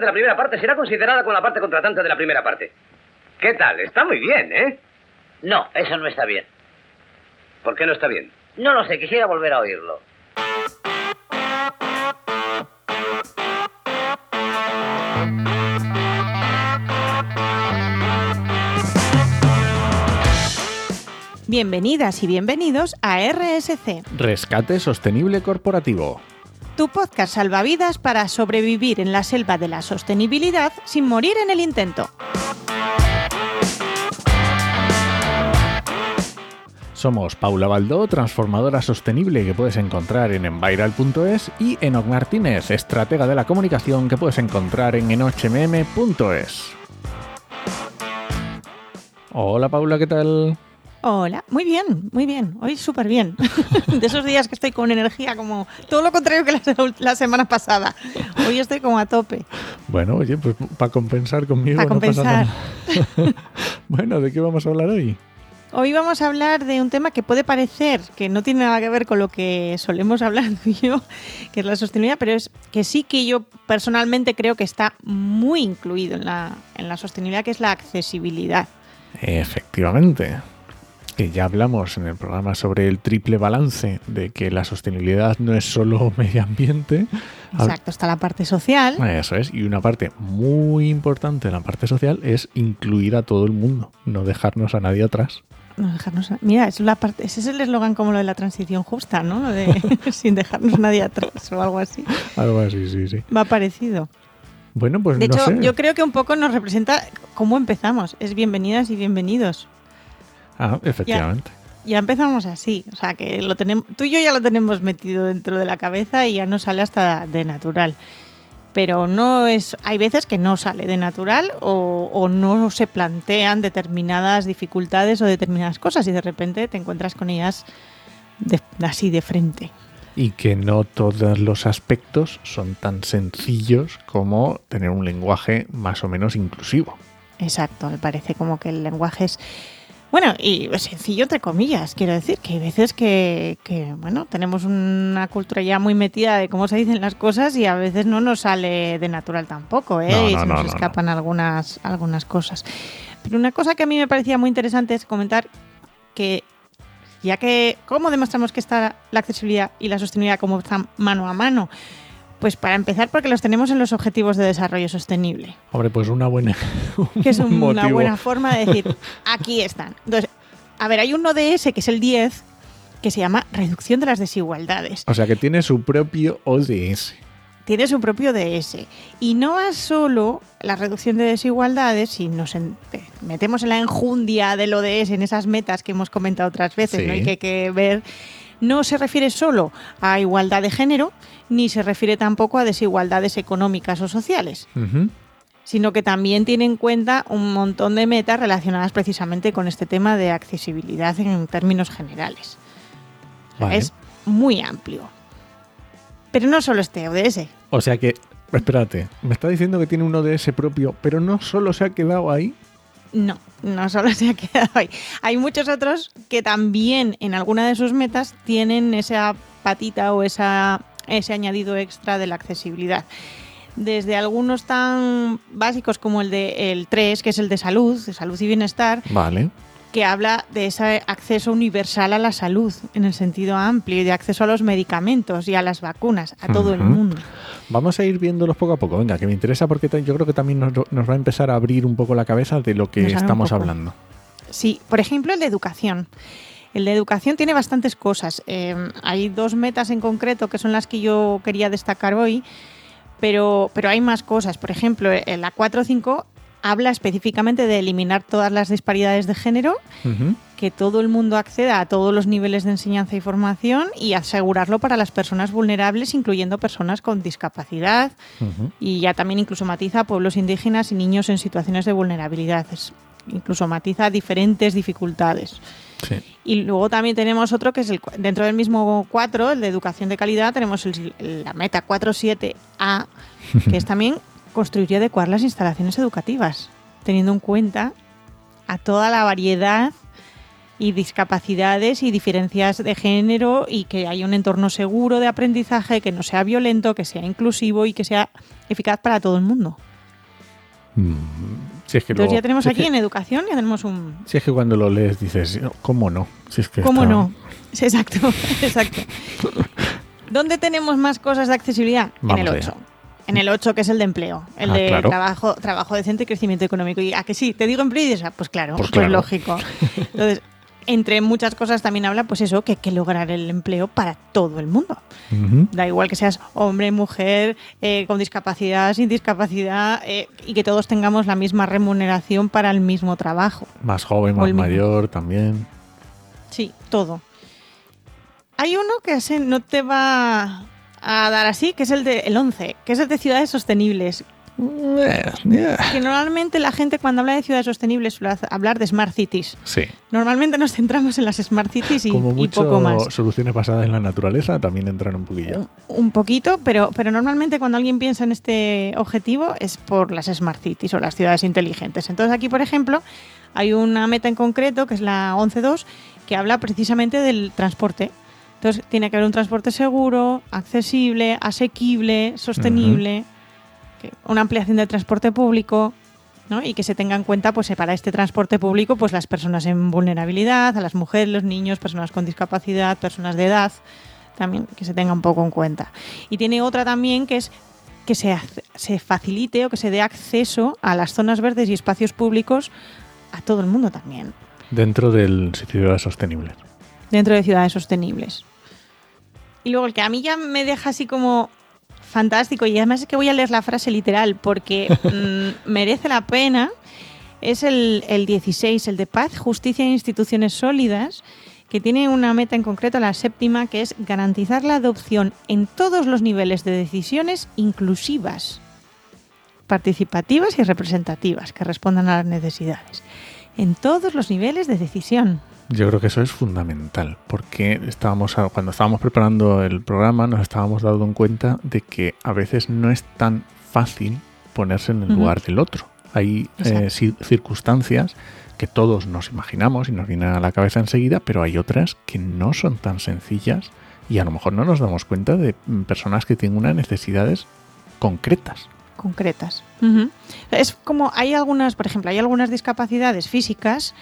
de la primera parte será considerada como la parte contratante de la primera parte. ¿Qué tal? Está muy bien, ¿eh? No, eso no está bien. ¿Por qué no está bien? No lo sé, quisiera volver a oírlo. Bienvenidas y bienvenidos a RSC, Rescate Sostenible Corporativo. Tu podcast salvavidas para sobrevivir en la selva de la sostenibilidad sin morir en el intento. Somos Paula Baldó, transformadora sostenible que puedes encontrar en enviral.es y Enoc Martínez, estratega de la comunicación que puedes encontrar en enochmm.es. Hola Paula, ¿qué tal? Hola, muy bien, muy bien, hoy súper bien. De esos días que estoy con energía como todo lo contrario que la, se- la semana pasada. Hoy estoy como a tope. Bueno, oye, pues para compensar conmigo. Pa' no pasa compensar. nada. bueno, ¿de qué vamos a hablar hoy? Hoy vamos a hablar de un tema que puede parecer que no tiene nada que ver con lo que solemos hablar tú y yo, que es la sostenibilidad, pero es que sí que yo personalmente creo que está muy incluido en la, en la sostenibilidad, que es la accesibilidad. Efectivamente. Que ya hablamos en el programa sobre el triple balance de que la sostenibilidad no es solo medio ambiente. Exacto, está la parte social. Eso es. Y una parte muy importante de la parte social es incluir a todo el mundo, no dejarnos a nadie atrás. No dejarnos a- Mira, es la parte, ese es el eslogan como lo de la transición justa, ¿no? Lo de sin dejarnos nadie atrás o algo así. Algo así, sí, sí. Va parecido. Bueno, pues De no hecho, sé. yo creo que un poco nos representa cómo empezamos. Es bienvenidas y bienvenidos. Ah, efectivamente. Ya empezamos así, o sea que lo tenemos, tú y yo ya lo tenemos metido dentro de la cabeza y ya no sale hasta de natural. Pero no es, hay veces que no sale de natural o, o no se plantean determinadas dificultades o determinadas cosas y de repente te encuentras con ellas de- así de frente. Y que no todos los aspectos son tan sencillos como tener un lenguaje más o menos inclusivo. Exacto, me parece como que el lenguaje es... Bueno, y sencillo entre comillas, quiero decir que hay veces que, que, bueno, tenemos una cultura ya muy metida de cómo se dicen las cosas y a veces no nos sale de natural tampoco, ¿eh? No, y se no, nos no, escapan algunas, algunas cosas. Pero una cosa que a mí me parecía muy interesante es comentar que ya que, ¿cómo demostramos que está la accesibilidad y la sostenibilidad como están mano a mano? Pues para empezar porque los tenemos en los Objetivos de Desarrollo Sostenible Hombre, pues una buena. que es un una buena forma de decir, aquí están. Entonces, a ver, hay un ODS que es el 10, que se llama Reducción de las Desigualdades. O sea, que tiene su propio ODS. Tiene su propio DS. Y no es solo la reducción de desigualdades, si nos metemos en la enjundia del ODS, en esas metas que hemos comentado otras veces, Sí. ¿no? y que hay que ver, no se refiere solo a igualdad de género, ni se refiere tampoco a desigualdades económicas o sociales. Sino que también tiene en cuenta un montón de metas relacionadas precisamente con este tema de accesibilidad en términos generales. Vale. Es muy amplio. Pero no solo este ODS. O sea que, espérate, me está diciendo que tiene un ODS propio, pero no solo se ha quedado ahí. No, no solo se ha quedado ahí. Hay muchos otros que también en alguna de sus metas tienen esa patita o esa, ese añadido extra de la accesibilidad. Desde algunos tan básicos como el de el 3, que es el de salud, de salud y bienestar, Vale. que habla de ese acceso universal a la salud en el sentido amplio y de acceso a los medicamentos y a las vacunas a todo el mundo. Vamos a ir viéndolos poco a poco. Venga, que me interesa porque yo creo que también nos, nos va a empezar a abrir un poco la cabeza de lo que Nos estamos hablando. Sí, por ejemplo, el de educación. El de educación tiene bastantes cosas. Eh, hay dos metas en concreto que son las que yo quería destacar hoy, pero, pero hay más cosas. Por ejemplo, en la 4.5 habla específicamente de eliminar todas las disparidades de género, que todo el mundo acceda a todos los niveles de enseñanza y formación y asegurarlo para las personas vulnerables, incluyendo personas con discapacidad, y ya también incluso matiza a pueblos indígenas y niños en situaciones de vulnerabilidad. Es- incluso matiza diferentes dificultades. Sí. Y luego también tenemos otro que es el, dentro del mismo 4, el de educación de calidad, tenemos el- la meta 47A, que es también construir y adecuar las instalaciones educativas, teniendo en cuenta a toda la variedad y discapacidades y diferencias de género y que haya un entorno seguro de aprendizaje, que no sea violento, que sea inclusivo y que sea eficaz para todo el mundo. Mm, si es que Entonces luego- ya tenemos si es aquí que- en educación, ya tenemos un... Si es que cuando lo lees dices, ¿cómo no? Si es que ¿Cómo está- no? Exacto, exacto. ¿Dónde tenemos más cosas de accesibilidad? Vamos en el allá. 8. En el 8, que es el de empleo, el Ah, de claro. trabajo, trabajo decente y crecimiento económico. ¿Y a que sí? ¿Te digo empleo y dices, ah, Pues claro, Pues pues, lógico. Entonces, entre muchas cosas también habla, pues eso, que hay que lograr el empleo para todo el mundo. Da igual que seas hombre, mujer, eh, con discapacidad, sin discapacidad, eh, y que todos tengamos la misma remuneración para el mismo trabajo. Más joven, más mayor también. Sí, todo. Hay uno que no te va a dar así, que es el de el 11, que es el de ciudades sostenibles. Que normalmente la gente cuando habla de ciudades sostenibles suele hablar de smart cities. Sí, Normalmente nos centramos en las smart cities y, como y mucho poco más. soluciones basadas en la naturaleza también entran un poquillo. Un, poquito, pero, pero normalmente cuando alguien piensa en este objetivo es por las smart cities o las ciudades inteligentes. Entonces aquí, por ejemplo, hay una meta en concreto, que es la 11.2, que habla precisamente del transporte. Entonces tiene que haber un transporte seguro, accesible, asequible, sostenible, una ampliación del transporte público. ¿no? y que se tenga en cuenta pues para este transporte público pues las personas en vulnerabilidad, a las mujeres, los niños, personas con discapacidad, personas de edad, también que se tenga un poco en cuenta. Y tiene otra también que es que se, se facilite o que se dé acceso a las zonas verdes y espacios públicos a todo el mundo también, Dentro del ciudades sostenibles. dentro de ciudades sostenibles. Y luego el que a mí ya me deja así como fantástico, y además es que voy a leer la frase literal porque mm, merece la pena, es el, el 16, el de paz, justicia e instituciones sólidas, que tiene una meta en concreto, la séptima, que es garantizar la adopción en todos los niveles de decisiones inclusivas, participativas y representativas, que respondan a las necesidades. En todos los niveles de decisión. Yo creo que eso es fundamental, porque estábamos cuando estábamos preparando el programa nos estábamos dando en cuenta de que a veces no es tan fácil ponerse en el lugar del otro. Hay eh, circunstancias que todos nos imaginamos y nos vienen a la cabeza enseguida, pero hay otras que no son tan sencillas y a lo mejor no nos damos cuenta de mm, personas que tienen unas necesidades concretas. concretas. Es como hay algunas, por ejemplo, hay algunas discapacidades físicas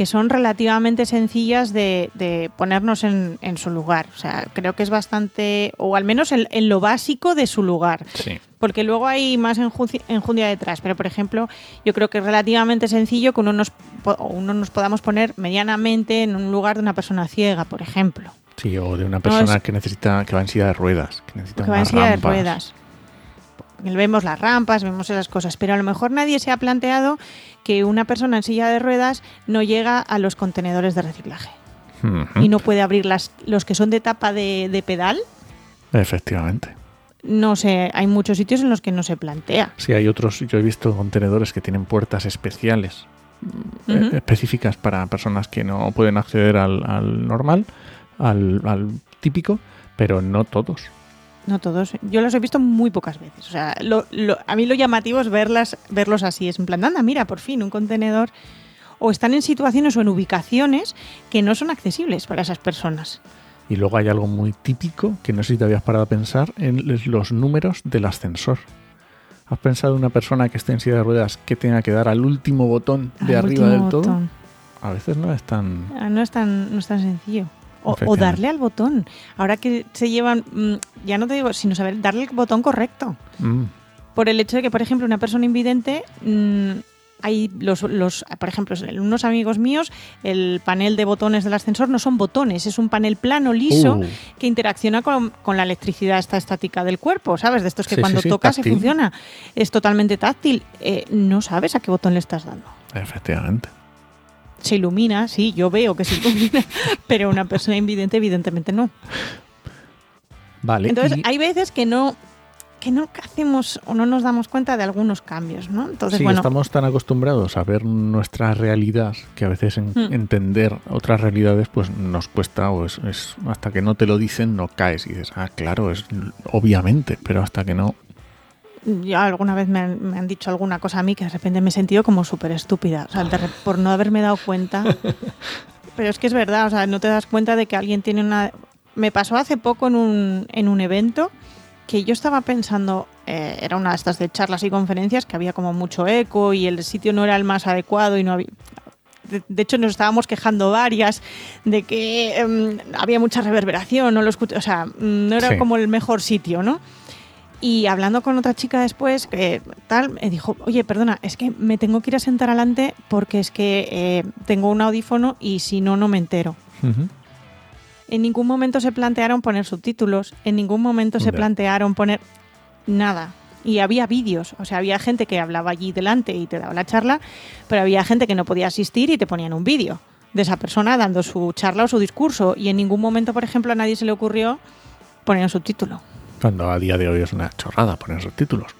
que son relativamente sencillas de, de ponernos en, en su lugar. O sea, creo que es bastante, o al menos en, en lo básico de su lugar. Sí. Porque luego hay más enjundia detrás. Pero, por ejemplo, yo creo que es relativamente sencillo que uno nos, uno nos podamos poner medianamente en un lugar de una persona ciega, por ejemplo. Sí, o de una persona es- que necesita, que va en silla de ruedas, que necesita que va en silla de rampas. ruedas. Vemos las rampas, vemos esas cosas, pero a lo mejor nadie se ha planteado que una persona en silla de ruedas no llega a los contenedores de reciclaje y no puede abrir las, los que son de tapa de, de pedal. Efectivamente. No sé, hay muchos sitios en los que no se plantea. Sí, hay otros, yo he visto contenedores que tienen puertas especiales, eh, específicas para personas que no pueden acceder al, al normal, al, al típico, pero no todos. No todos. Yo los he visto muy pocas veces. O sea, lo- lo- a mí lo llamativo es verlas, verlos así. Es en plan, anda, mira, por fin, un contenedor. O están en situaciones o en ubicaciones que no son accesibles para esas personas. Y luego hay algo muy típico que no sé si te habías parado a pensar en los números del ascensor. ¿Has pensado en una persona que esté en silla de ruedas que tenga que dar al último botón de Al arriba del todo? A veces no es tan... Ah, No es tan, no es tan sencillo. O, darle al botón. Ahora que se llevan, mm, ya no te digo, sino saber darle el botón correcto. Mm, Por el hecho de que, por ejemplo, una persona invidente, mm, hay los, los, por ejemplo, unos amigos míos, el panel de botones del ascensor no son botones, es un panel plano, liso, Uh. que interacciona con, con la electricidad esta estática del cuerpo, ¿sabes? De estos que Sí, cuando sí, sí, tocas se funciona. Es totalmente táctil. Eh, no sabes a qué botón le estás dando. efectivamente. Se ilumina, sí, yo veo que se ilumina, pero una persona invidente evidentemente no. Vale. Entonces y- hay veces que no que no hacemos o no nos damos cuenta de algunos cambios, ¿no? Entonces, sí, bueno, estamos tan acostumbrados a ver nuestra realidad que a veces en- Hmm. entender otras realidades pues nos cuesta o es, es- hasta que no te lo dicen no caes y dices, ah, claro, es obviamente, pero hasta que no. Ya alguna vez me han, me han dicho alguna cosa a mí que de repente me he sentido como súper estúpida, o sea, por no haberme dado cuenta. Pero es que es verdad, o sea, no te das cuenta de que alguien tiene una... Me pasó hace poco en un, en un evento que yo estaba pensando, eh, era una de estas de charlas y conferencias que había como mucho eco y el sitio no era el más adecuado y no había... De, de hecho, nos estábamos quejando varias de que em, había mucha reverberación, no lo escuch- o sea, mm, no era Sí. como el mejor sitio, ¿no? Y hablando con otra chica después, que tal, me dijo, oye, perdona, es que me tengo que ir a sentar adelante porque es que eh, tengo un audífono y si no, no me entero. En ningún momento se plantearon poner subtítulos, en ningún momento se plantearon poner nada. Y había vídeos, o sea, había gente que hablaba allí delante y te daba la charla, pero había gente que no podía asistir y te ponían un vídeo de esa persona dando su charla o su discurso. Y en ningún momento, por ejemplo, a nadie se le ocurrió poner un subtítulo. Cuando a día de hoy es una chorrada poner subtítulos.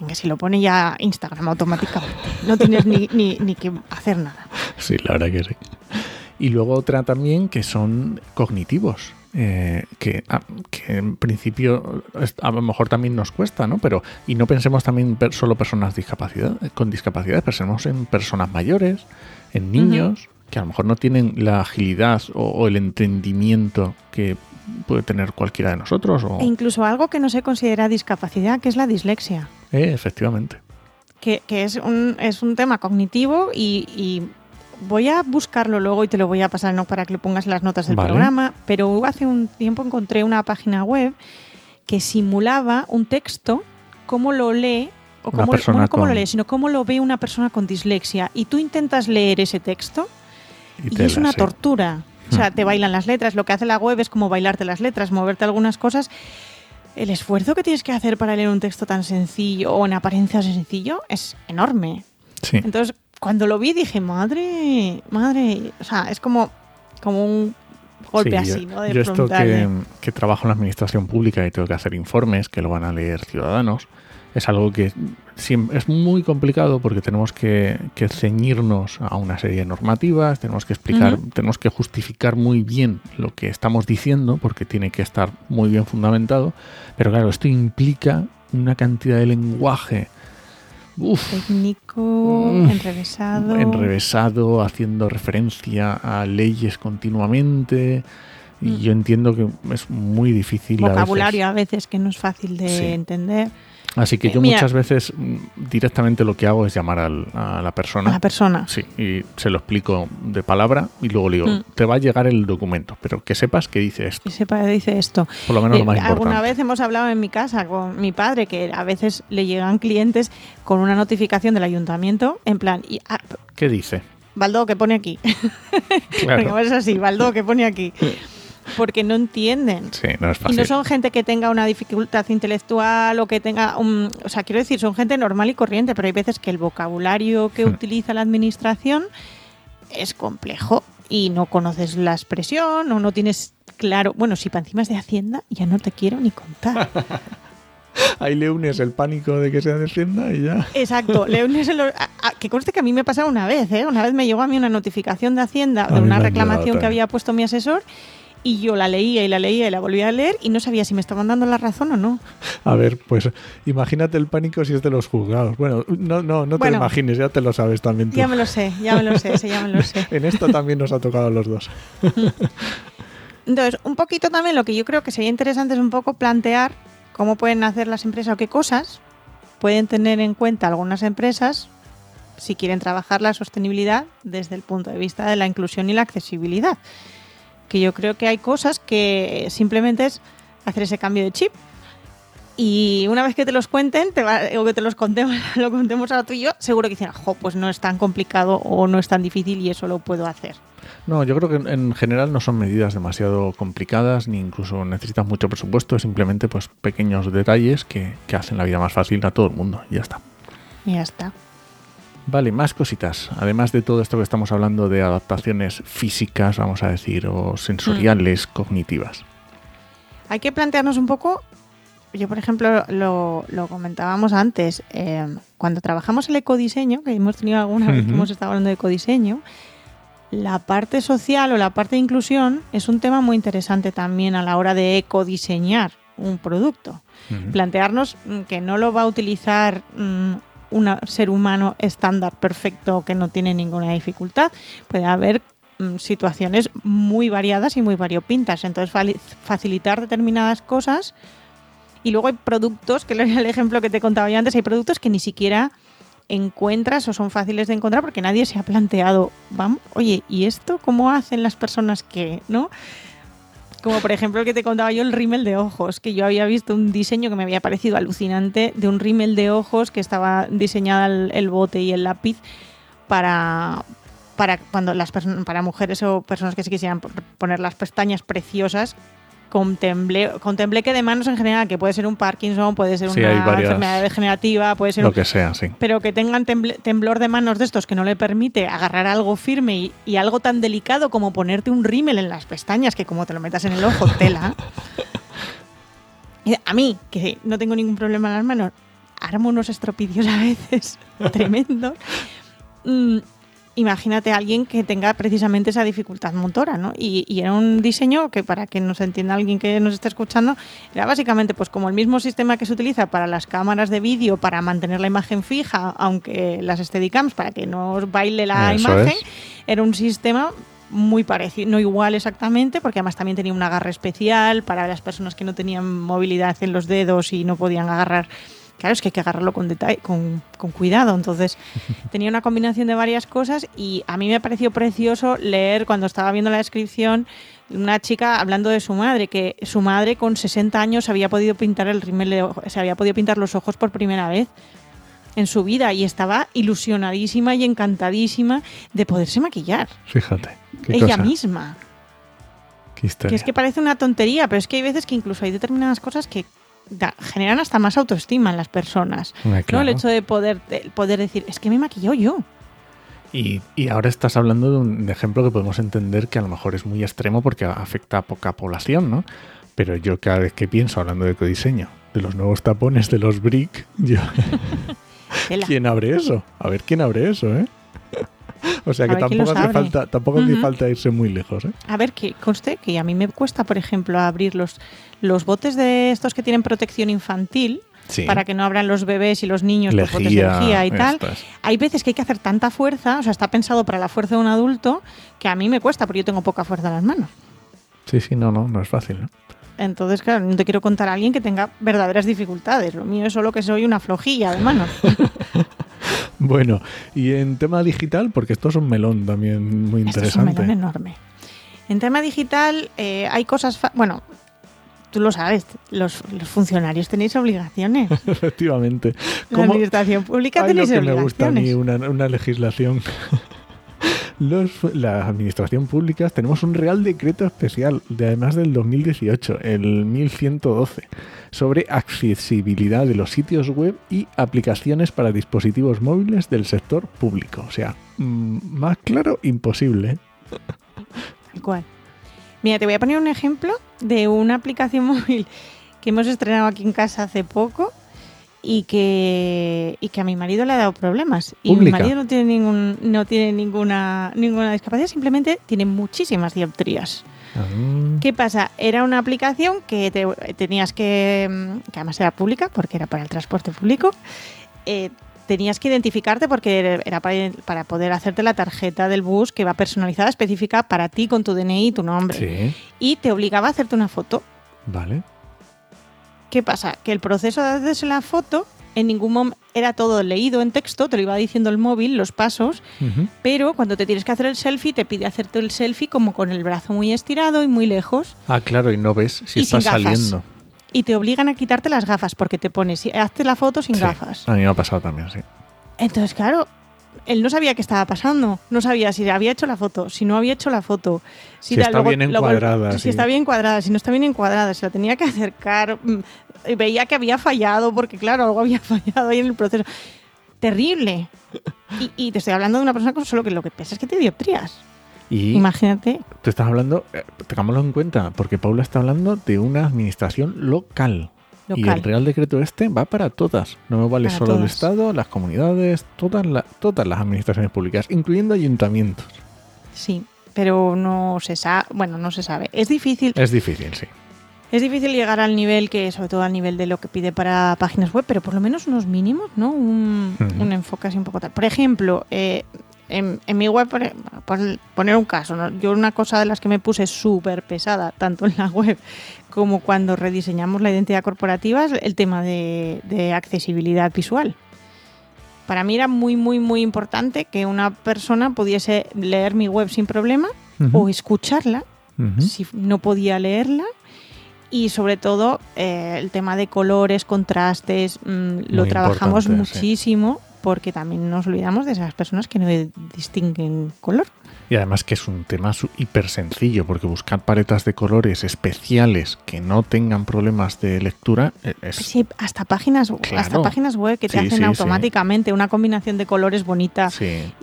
Venga, si lo pone ya Instagram automáticamente. No tienes ni, ni, ni que hacer nada. Sí, la verdad que sí. Y luego otra también que son cognitivos. eh, que, ah, que en principio a lo mejor también nos cuesta, ¿no? Pero, y no pensemos también per- solo personas discapacidad, con discapacidad, pensemos en personas mayores, en niños, que a lo mejor no tienen la agilidad o, o el entendimiento que puede tener cualquiera de nosotros. O, E incluso algo que no se considera discapacidad, que es la dislexia. Eh, efectivamente. que, que es, un, es un tema cognitivo y, y voy a buscarlo luego y te lo voy a pasar no para que lo pongas en las notas del Vale. programa, pero hace un tiempo encontré una página web que simulaba un texto, cómo lo lee, o cómo, cómo lo lee, sino cómo lo ve una persona con dislexia. Y tú intentas leer ese texto y, es una tortura. O sea, Hmm. te bailan las letras. Lo que hace la web es como bailarte las letras, moverte algunas cosas. El esfuerzo que tienes que hacer para leer un texto tan sencillo o en apariencia sencillo es enorme. Sí. Entonces, cuando lo vi dije, madre, madre, o sea, es como, como un golpe Sí, así, yo, ¿no? De yo esto que, que trabajo en la administración pública y tengo que hacer informes que lo van a leer ciudadanos, es algo que es muy complicado porque tenemos que, que ceñirnos a una serie de normativas, tenemos que explicar, tenemos que justificar muy bien lo que estamos diciendo porque tiene que estar muy bien fundamentado, pero claro, esto implica una cantidad de lenguaje. Uf, Técnico, Mm. enrevesado. enrevesado, haciendo referencia a leyes continuamente. Y Mm. yo entiendo que es muy difícil. a veces. vocabulario a veces que no es fácil de Sí. entender. Así que Eh, yo mira. muchas veces mm, directamente lo que hago es llamar al- a la persona. A la persona. Sí, y se lo explico de palabra y luego le digo, Mm. te va a llegar el documento, pero que sepas que dice esto, Que sepa, dice esto. por lo menos lo Eh, más alguna importante. vez hemos hablado en mi casa con mi padre que a veces le llegan clientes con una notificación del ayuntamiento en plan, y, ah, ¿Qué dice? Baldó, que pone aquí. Claro. Porque es así, Baldó, que pone aquí. Porque no entienden. Sí, no es Y fácil. no son gente que tenga una dificultad intelectual o que tenga un... O sea, quiero decir, son gente normal y corriente, pero hay veces que el vocabulario que Hmm. utiliza la administración es complejo y no conoces la expresión o no tienes claro... Bueno, si para encima es de Hacienda, ya no te quiero ni contar. Ahí le unes el pánico de que se defienda y ya. Exacto. Los- a- a- que conste que a mí me pasaba una vez, ¿eh? Una vez me llegó a mí una notificación de Hacienda de una reclamación que había puesto mi asesor y yo la leía y la leía y la volvía a leer y no sabía si me estaban dando la razón o no. A ver, pues imagínate el pánico si es de los juzgados. Bueno, no, no, no te Bueno. imagines, ya te lo sabes también tú. Ya me lo sé, ya me lo sé, ese ya me lo sé. En esto también nos ha tocado a los dos. Entonces, un poquito también lo que yo creo que sería interesante es un poco plantear cómo pueden hacer las empresas o qué cosas pueden tener en cuenta algunas empresas si quieren trabajar la sostenibilidad desde el punto de vista de la inclusión y la accesibilidad. Que yo creo que hay cosas que simplemente es hacer ese cambio de chip. Y una vez que te los cuenten, te va- o que te los contemos, lo contemos ahora tú y yo, seguro que dicen, jo, pues no es tan complicado o no es tan difícil y eso lo puedo hacer. No, yo creo que en- en general no son medidas demasiado complicadas ni incluso necesitan mucho presupuesto, es simplemente pues pequeños detalles que, que hacen la vida más fácil a todo el mundo y ya está. Y ya está. Vale, más cositas. Además de todo esto que estamos hablando de adaptaciones físicas, vamos a decir, o sensoriales, cognitivas. Hay que plantearnos un poco, yo por ejemplo lo, lo comentábamos antes, eh, cuando trabajamos el ecodiseño, que hemos tenido alguna vez que hemos estado hablando de ecodiseño, la parte social o la parte de inclusión es un tema muy interesante también a la hora de ecodiseñar un producto. Plantearnos mm, que no lo va a utilizar mm, un ser humano estándar perfecto que no tiene ninguna dificultad. Puede haber mm, situaciones muy variadas y muy variopintas. Entonces, facilitar determinadas cosas Y luego hay productos, que era el ejemplo que te contaba yo antes, hay productos que ni siquiera encuentras o son fáciles de encontrar porque nadie se ha planteado, vamos, oye, ¿y esto cómo hacen las personas que, no? Como por ejemplo el que te contaba yo, el rímel de ojos, que yo había visto un diseño que me había parecido alucinante de un rímel de ojos que estaba diseñada el, bote y el lápiz para, para cuando las para mujeres o personas que se quisieran poner las pestañas preciosas contemplé, contemplé que de manos en general, que puede ser un Parkinson, puede ser Sí, una varias- enfermedad degenerativa, puede ser Lo un- que sea, sí. pero que tengan temblor de manos de estos que no le permite agarrar algo firme y, y algo tan delicado como ponerte un rímel en las pestañas, que como te lo metas en el ojo, tela. A mí, que no tengo ningún problema en las manos, armo unos estropicios a veces tremendos. Imagínate a alguien que tenga precisamente esa dificultad motora, ¿no? Y, y era un diseño que, para que nos entienda alguien que nos esté escuchando, era básicamente pues como el mismo sistema que se utiliza para las cámaras de vídeo para mantener la imagen fija, aunque las Steadicams, para que no os baile la Eso imagen, es. era un sistema muy parecido, no igual exactamente, porque además también tenía un agarre especial para las personas que no tenían movilidad en los dedos y no podían agarrar. Claro, es que hay que agarrarlo con detalle, con, con cuidado. Entonces, tenía una combinación de varias cosas y a mí me pareció precioso leer cuando estaba viendo la descripción una chica hablando de su madre, que su madre con 60 años había podido pintar el rímel se había podido pintar los ojos por primera vez en su vida y estaba ilusionadísima y encantadísima de poderse maquillar Fíjate. Qué ella cosa, misma. qué historia. Que es que parece una tontería, pero es que hay veces que incluso hay determinadas cosas que da- generan hasta más autoestima en las personas. ¿no? El hecho de poder, de poder decir, es que me maquilló yo. Y, y ahora estás hablando de un ejemplo que podemos entender que a lo mejor es muy extremo porque afecta a poca población, ¿no? Pero yo cada vez que pienso, hablando de ecodiseño, de los nuevos tapones de los brick, yo. ¿quién abre eso? A ver quién abre eso, ¿eh? O sea que tampoco hace falta, tampoco hace Ujú. falta irse muy lejos, ¿eh? A ver, que conste que a mí me cuesta, por ejemplo, abrir los, los botes de estos que tienen protección infantil Sí. para que no abran los bebés y los niños los botes de Lejía, lejía y tal. estas. Hay veces que hay que hacer tanta fuerza, o sea, está pensado para la fuerza de un adulto, que a mí me cuesta porque yo tengo poca fuerza en las manos. Sí, sí, no, no, no es fácil, ¿no? Entonces, claro, no te quiero contar a alguien que tenga verdaderas dificultades. Lo mío es solo que soy una flojilla de manos. Bueno, y en tema digital, porque esto es un melón también muy Esto es un interesante. melón enorme. En tema digital eh, hay cosas... Bueno, tú lo sabes, los, los funcionarios tenéis obligaciones. Efectivamente. La ¿Cómo- administración pública Ay, lo tenéis que me gusta a mí, obligaciones. una, una legislación. Los, la administración pública tenemos un real decreto especial, de además del 2018, el 1112, sobre accesibilidad de los sitios web y aplicaciones para dispositivos móviles del sector público. O sea, mm, más claro, imposible. ¿eh? ¿Cuál? Mira, te voy a poner un ejemplo de una aplicación móvil que hemos estrenado aquí en casa hace poco y que, y que a mi marido le ha dado problemas. Y mi marido no tiene, ningún, no tiene ninguna, ninguna discapacidad, simplemente tiene muchísimas dioptrías. Ah, ¿Qué pasa? Era una aplicación que te- tenías que, mm, que además era pública porque era para el transporte público, eh, tenías que identificarte porque era para, para poder hacerte la tarjeta del bus que va personalizada, específica para ti con tu DNI y tu nombre. sí, Y te obligaba a hacerte una foto. vale. ¿Qué pasa? Que el proceso de hacerse la foto en ningún momento era todo leído en texto, te lo iba diciendo el móvil, los pasos, pero cuando te tienes que hacer el selfie, te pide hacerte el selfie como con el brazo muy estirado y muy lejos. Ah, claro, y no ves si Y está sin gafas. saliendo. y te obligan a quitarte las gafas porque te pones, hazte la foto sin Sí, gafas. A mí me ha pasado también, sí. Entonces, claro, él no sabía qué estaba pasando. No sabía si había hecho la foto, si no había hecho la foto. Si está bien encuadrada, Si sí. está bien encuadrada, si no está bien encuadrada, se la tenía que acercar. mm, y Veía que había fallado, porque claro, algo había fallado ahí en el proceso. Terrible. Y, y te estoy hablando de una persona con solo que lo que pesa es que te dioptrías. Y Imagínate. Tú estás hablando, eh, tengámoslo en cuenta, porque Paula está hablando de una administración local. Y el Real Decreto este va para todas. No vale Para solo el. Estado, las comunidades, todas, la- todas las administraciones públicas, incluyendo ayuntamientos. Sí, pero no se sabe. Bueno, no se sabe. Es difícil. Es difícil, sí. Es difícil llegar al nivel que, sobre todo al nivel de lo que pide para páginas web, pero por lo menos unos mínimos, ¿no? Un, un enfoque así un poco tal. Por ejemplo, eh, en, en mi web, por, por poner un caso, ¿no? yo una cosa de las que me puse súper pesada, tanto en la web como cuando rediseñamos la identidad corporativa, es el tema de, de accesibilidad visual. Para mí era muy, muy, muy importante que una persona pudiese leer mi web sin problema Ujú. o escucharla si no podía leerla. Y sobre todo eh, el tema de colores, contrastes, mm, lo Muy trabajamos sí. Porque también nos olvidamos de esas personas que no distinguen color. Y además que es un tema hiper sencillo, porque buscar paletas de colores especiales que no tengan problemas de lectura eh, es... Sí, hasta páginas, hasta páginas web que te Sí, hacen sí, automáticamente una combinación de colores bonita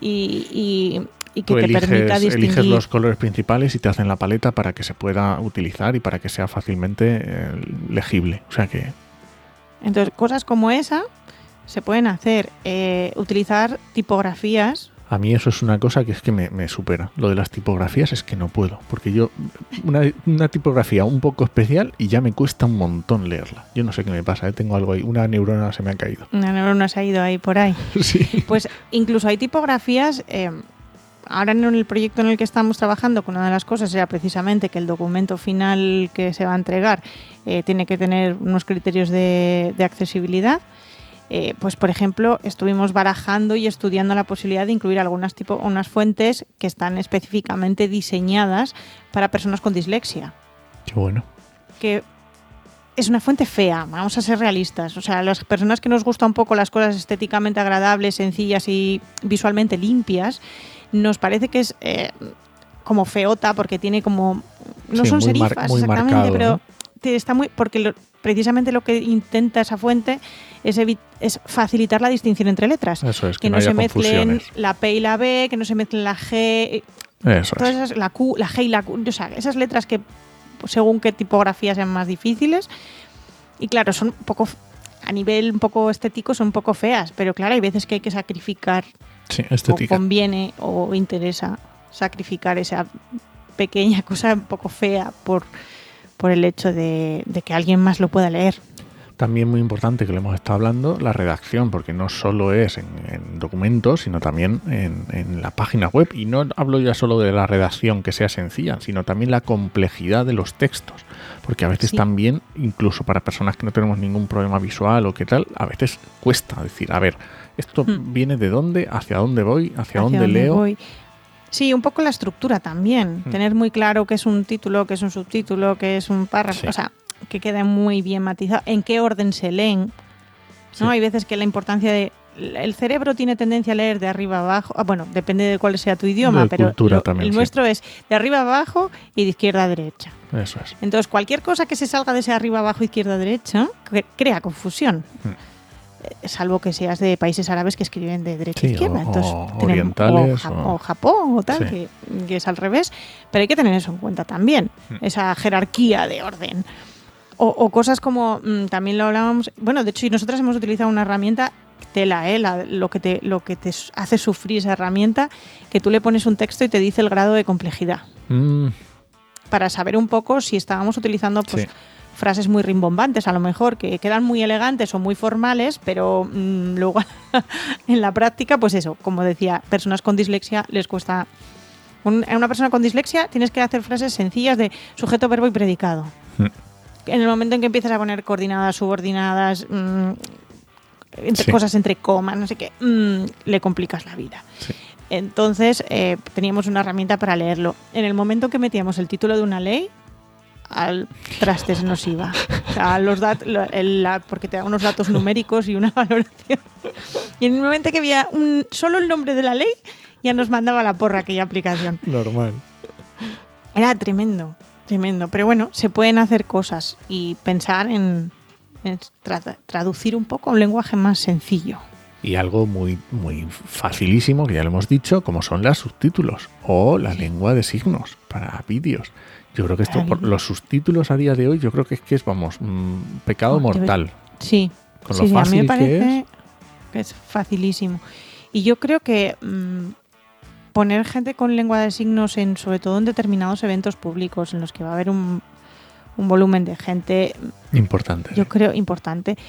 y, y- y que Tú te eliges, permita distinguir. eliges los colores principales y te hacen la paleta para que se pueda utilizar y para que sea fácilmente eh, legible. O sea que Entonces, cosas como esa se pueden hacer. Eh, utilizar tipografías. a mí eso es una cosa que es que me, me supera. Lo de las tipografías es que no puedo, porque yo una, una tipografía un poco especial y ya me cuesta un montón leerla. Yo no sé qué me pasa, ¿eh? tengo algo ahí, una neurona se me ha caído. Una neurona se ha ido ahí por ahí. Sí. Pues incluso hay tipografías. eh, ahora en el proyecto en el que estamos trabajando, con una de las cosas era precisamente que el documento final que se va a entregar eh, tiene que tener unos criterios de, de accesibilidad. Eh, pues por ejemplo, estuvimos barajando y estudiando la posibilidad de incluir algunas tipo, unas fuentes que están específicamente diseñadas para personas con dislexia Qué bueno. que es una fuente fea, vamos a ser realistas. O sea, las personas que nos gustan un poco las cosas estéticamente agradables, sencillas y visualmente limpias, nos parece que es eh, como feota porque tiene como... No Sí, son mar- serifas exactamente, marcado, pero está muy... Porque lo- precisamente lo que intenta esa fuente es, es facilitar la distinción entre letras. Eso es, que, que no, se mezclen la P y la B, que no se mezclen la G, Eso todas es. esas, la Q, la G y la Q, o sea, esas letras que según qué tipografía sean más difíciles. Y claro, son un poco, a nivel un poco estético, son un poco feas, pero claro, hay veces que hay que sacrificar, Sí, o conviene o interesa sacrificar esa pequeña cosa un poco fea por, por el hecho de, de que alguien más lo pueda leer. También muy importante que le hemos estado hablando, la redacción, porque no solo es en, en documentos, sino también en, en la página web. Y no hablo ya solo de la redacción que sea sencilla, sino también la complejidad de los textos. Porque a veces Sí. también, incluso para personas que no tenemos ningún problema visual o qué tal, a veces cuesta decir, a ver, ¿esto Hmm. viene de dónde? ¿Hacia dónde voy? ¿Hacia, hacia dónde, dónde leo? voy. Sí, un poco la estructura también. Mm. Tener muy claro qué es un título, qué es un subtítulo, qué es un párrafo. Sí. O sea, que quede muy bien matizado. En qué orden se leen. Sí. ¿no? Hay veces que la importancia de. El cerebro tiene tendencia a leer de arriba a abajo. Ah, bueno, depende de cuál sea tu idioma, De pero lo- también, el sí. nuestro es de arriba a abajo y de izquierda a derecha. Eso es. Entonces, cualquier cosa que se salga de ese arriba abajo, izquierda derecha, cre- crea confusión. Hmm. Eh, Salvo que seas de países árabes que escriben de derecha Sí, a izquierda. o- Entonces, o tenemos- orientales, o, o- Japón o tal, Sí. que, que es al revés. Pero hay que tener eso en cuenta también, Hmm. esa jerarquía de orden. O, o cosas como, mm, también lo hablábamos, bueno, de hecho, y nosotros hemos utilizado una herramienta, tela, ¿eh? La- lo, que te, lo que te hace sufrir esa herramienta, que tú le pones un texto y te dice el grado de complejidad Mm, para saber un poco si estábamos utilizando pues, Sí. frases muy rimbombantes, a lo mejor, que quedan muy elegantes o muy formales, pero mm, luego en la práctica, pues eso, como decía, personas con dislexia les cuesta... Un- a una persona con dislexia tienes que hacer frases sencillas de sujeto, verbo y predicado. Mm. En el momento en que empiezas a poner coordinadas, subordinadas, mm, entre Sí. cosas entre comas, no sé qué, mm, le complicas la vida. Sí. Entonces eh, teníamos una herramienta para leerlo. En el momento que metíamos el título de una ley, al traste se nos iba. O sea, los dat- el- la- porque te da unos datos numéricos y una valoración. Y en el momento que había un, solo el nombre de la ley, ya nos mandaba la porra aquella aplicación. normal. Era tremendo, tremendo. Pero bueno, se pueden hacer cosas y pensar en, en tra- traducir un poco a un lenguaje más sencillo. Y algo muy, muy facilísimo, que ya lo hemos dicho, como son los subtítulos o la lengua de signos para vídeos. Yo creo que esto, por los subtítulos a día de hoy, yo creo que es que es, vamos, mm, pecado mortal. Sí, Con lo sí, a mí fácil me que parece es. que es facilísimo. Y yo creo que mm, poner gente con lengua de signos en, sobre todo en determinados eventos públicos en los que va a haber un, un volumen de gente, Importante. yo creo, importante.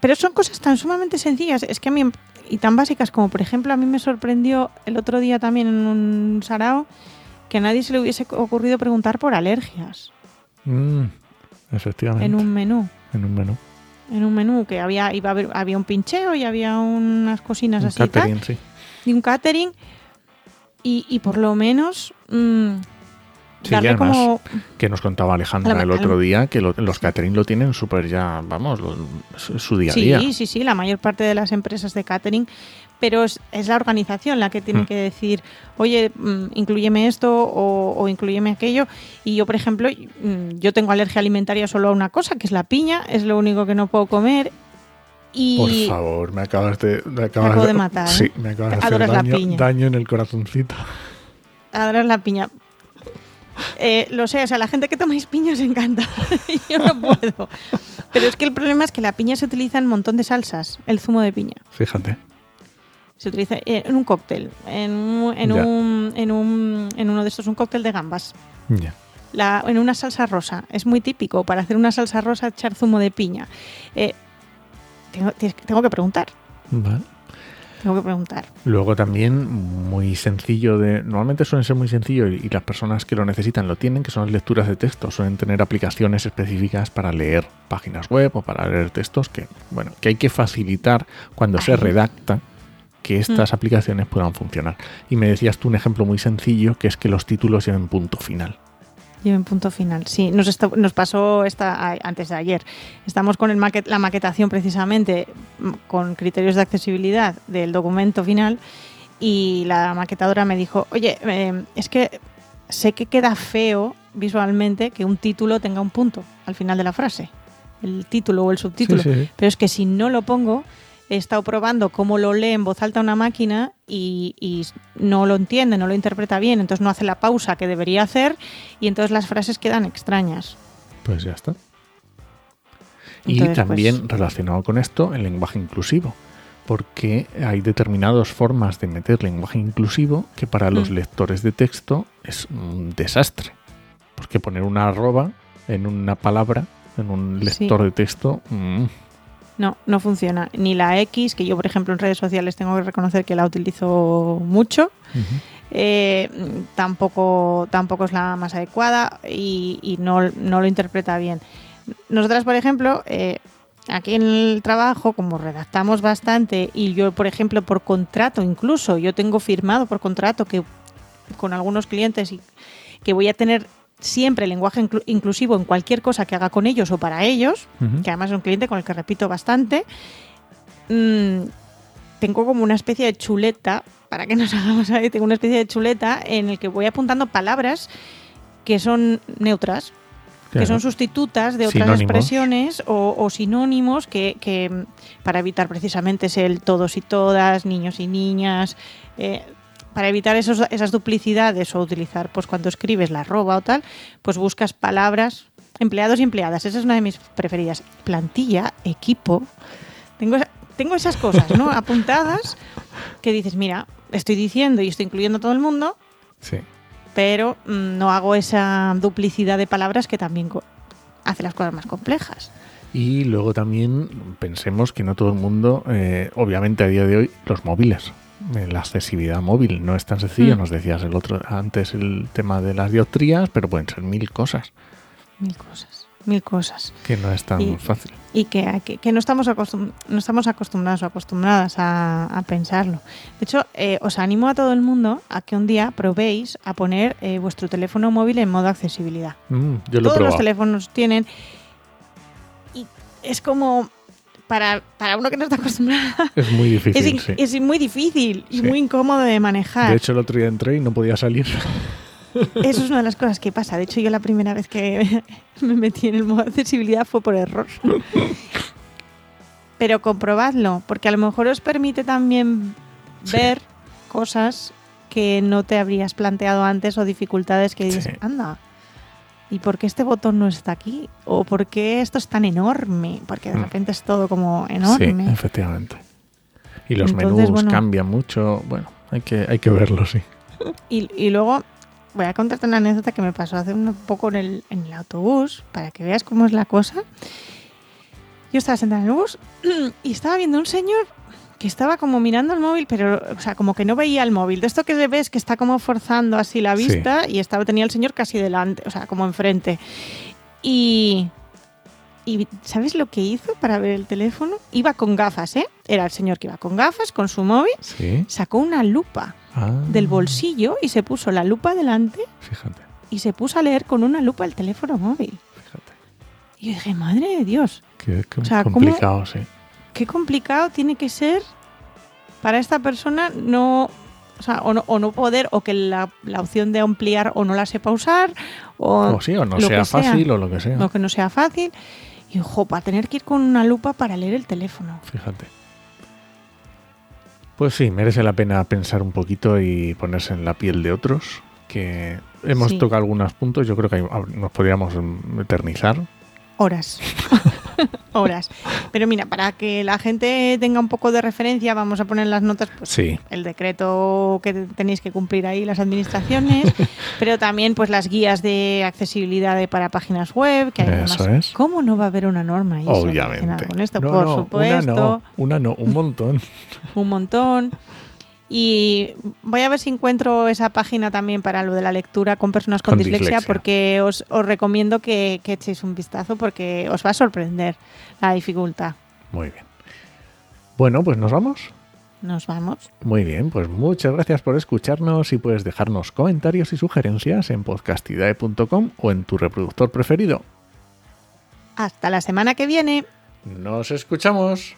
Pero son cosas tan sumamente sencillas, es que a mí, y tan básicas como, por ejemplo, a mí me sorprendió el otro día también en un sarao que a nadie se le hubiese ocurrido preguntar por alergias Mm, efectivamente. en un menú. En un menú. En un menú que había, iba a haber, había un pincheo y había unas cosinas Un así tal, catering, sí. y un catering. Y, y por lo menos mm, Sí, darle y además como que nos contaba Alejandra la- el otro día que lo- los catering lo tienen súper ya, vamos, lo- su día a Sí, día. sí, sí, la mayor parte de las empresas de catering, pero es, es la organización la que tiene Mm. que decir, oye, mm, incluyeme esto o, o incluyeme aquello. Y yo, por ejemplo, mm, yo tengo alergia alimentaria solo a una cosa, que es la piña, es lo único que no puedo comer. Y Por favor, me acabas de, me acabas acabo de matar, ¿eh? Sí, me acabas de hacer Adoras la daño, piña. daño en el corazoncito. adorar la piña. Eh, lo sé, o sea, la gente que tomáis piña os encanta. yo no puedo. Pero es que el problema es que la piña se utiliza en un montón de salsas, el zumo de piña. Fíjate. Se utiliza eh, en un cóctel, en, un- en, un, en, un- en uno de estos, un cóctel de gambas. Ya. La- en una salsa rosa. Es muy típico para hacer una salsa rosa echar zumo de piña. Eh, tengo, tengo que preguntar. Vale. Tengo que preguntar. Luego también muy sencillo de... Normalmente suelen ser muy sencillo y, y las personas que lo necesitan lo tienen, que son las lecturas de texto. Suelen tener aplicaciones específicas para leer páginas web o para leer textos que, bueno, que hay que facilitar cuando se redacta que estas Mm. aplicaciones puedan funcionar. Y me decías tú un ejemplo muy sencillo, que es que los títulos lleven punto final. Lleven punto final. Sí, nos, esta- nos pasó esta, antes de ayer. Estamos con el maquet- la maquetación precisamente mm, con criterios de accesibilidad del documento final y la maquetadora me dijo, oye, eh, es que sé que queda feo visualmente que un título tenga un punto al final de la frase, el título o el subtítulo. Sí, sí, sí. Pero es que si no lo pongo, he estado probando cómo lo lee en voz alta una máquina y, y no lo entiende, no lo interpreta bien, entonces no hace la pausa que debería hacer y entonces las frases quedan extrañas. Pues ya está. Y también pues- relacionado con esto, el lenguaje inclusivo. Porque hay determinadas formas de meter lenguaje inclusivo que para los Mm. lectores de texto es un desastre. Porque poner una arroba en una palabra, en un Sí. lector de texto, mm, No, no funciona. Ni la X, que yo por ejemplo en redes sociales tengo que reconocer que la utilizo mucho, eh, tampoco, tampoco es la más adecuada y, y no, no lo interpreta bien. Nosotras, por ejemplo, eh, aquí en el trabajo, como redactamos bastante y yo, por ejemplo, por contrato incluso, yo tengo firmado por contrato que con algunos clientes y que voy a tener siempre lenguaje inclu- inclusivo en cualquier cosa que haga con ellos o para ellos, que además es un cliente con el que repito bastante, mm, tengo como una especie de chuleta, para que nos hagamos ahí, tengo una especie de chuleta en el que voy apuntando palabras que son neutras, que son sustitutas de otras Sinónimos. expresiones o, o sinónimos que, que, mm, para evitar precisamente ese el todos y todas, niños y niñas, eh, para evitar esos, esas duplicidades o utilizar, pues cuando escribes la arroba o tal, pues buscas palabras, empleados y empleadas, esa es una de mis preferidas. Plantilla, equipo, tengo, tengo esas cosas, ¿no? Apuntadas que dices, mira, estoy diciendo y estoy incluyendo a todo el mundo, Sí. pero mm, no hago esa duplicidad de palabras que también hace las cosas más complejas. Y luego también pensemos que no todo el mundo, eh, obviamente a día de hoy, los móviles. Eh, La accesibilidad móvil no es tan sencillo. Mm. Nos decías el otro antes el tema de las dioptrías, pero pueden ser mil cosas, Mil cosas, mil cosas. que no es tan Y- fácil. Y que, que, que no, estamos acostum- no estamos acostumbrados o acostumbradas a, a pensarlo. De hecho, eh, os animo a todo el mundo a que un día probéis a poner eh, vuestro teléfono móvil en modo accesibilidad. Mm, yo lo Todos los teléfonos tienen. Y es como. Para, para uno que no está acostumbrado, Es muy difícil, sí. es muy difícil y Sí. muy incómodo de manejar. De hecho, el otro día entré y no podía salir. Eso es una de las cosas que pasa. De hecho, yo la primera vez que me metí en el modo accesibilidad fue por error. Pero comprobadlo, porque a lo mejor os permite también Sí. ver cosas que no te habrías planteado antes o dificultades que dices, anda, ¿y por qué este botón no está aquí? ¿O por qué esto es tan enorme? Porque de Mm. repente es todo como Sí, enorme. efectivamente. Y los Entonces, menús bueno. cambian mucho. Bueno, hay que, hay que verlo, sí. Y, y luego voy a contarte una anécdota que me pasó hace un poco en el, en el autobús, para que veas cómo es la cosa. Yo estaba sentada en el bus y estaba viendo un señor que estaba como mirando el móvil, pero, o sea, como que no veía el móvil. De esto que ves que está como forzando así la Sí. vista y estaba, tenía el señor casi delante, o sea, como enfrente. Y, y ¿sabes lo que hizo para ver el teléfono? Iba con gafas, ¿eh? Era el señor que iba con gafas, con su móvil, Sí. sacó una lupa Ah, del bolsillo y se puso la lupa delante Fíjate, y se puso a leer con una lupa el teléfono móvil. fíjate. Y yo dije, madre de Dios, Qué, qué O sea, ¿cómo- complicado, sí. Qué complicado tiene que ser para esta persona no, o, sea, o, no, o no poder, o que la, la opción de ampliar o no la sepa usar, o, O sí, o no lo sea que sea. fácil o lo que sea. o que no sea fácil. Y ojo, para tener que ir con una lupa para leer el teléfono. Fíjate. Pues sí, merece la pena pensar un poquito y ponerse en la piel de otros. Que hemos Sí. tocado algunos puntos, yo creo que nos podríamos eternizar. Horas. Horas. Pero mira, para que la gente tenga un poco de referencia, vamos a poner las notas pues, Sí, el decreto que tenéis que cumplir ahí las administraciones, pero también pues las guías de accesibilidad de- para páginas web, que además, Eso es. ¿cómo no va a haber una norma ahí obviamente. con esto? No, Por no, supuesto, Una no, una no, un montón. un montón. Y voy a ver si encuentro esa página también para lo de la lectura con personas con, Con dislexia, dislexia. porque os, os recomiendo que, que echéis un vistazo porque os va a sorprender la dificultad. Muy bien. Bueno, pues nos vamos. Nos vamos. Muy bien, pues muchas gracias por escucharnos y puedes dejarnos comentarios y sugerencias en podcastidae.com o en tu reproductor preferido. Hasta la semana que viene. Nos escuchamos.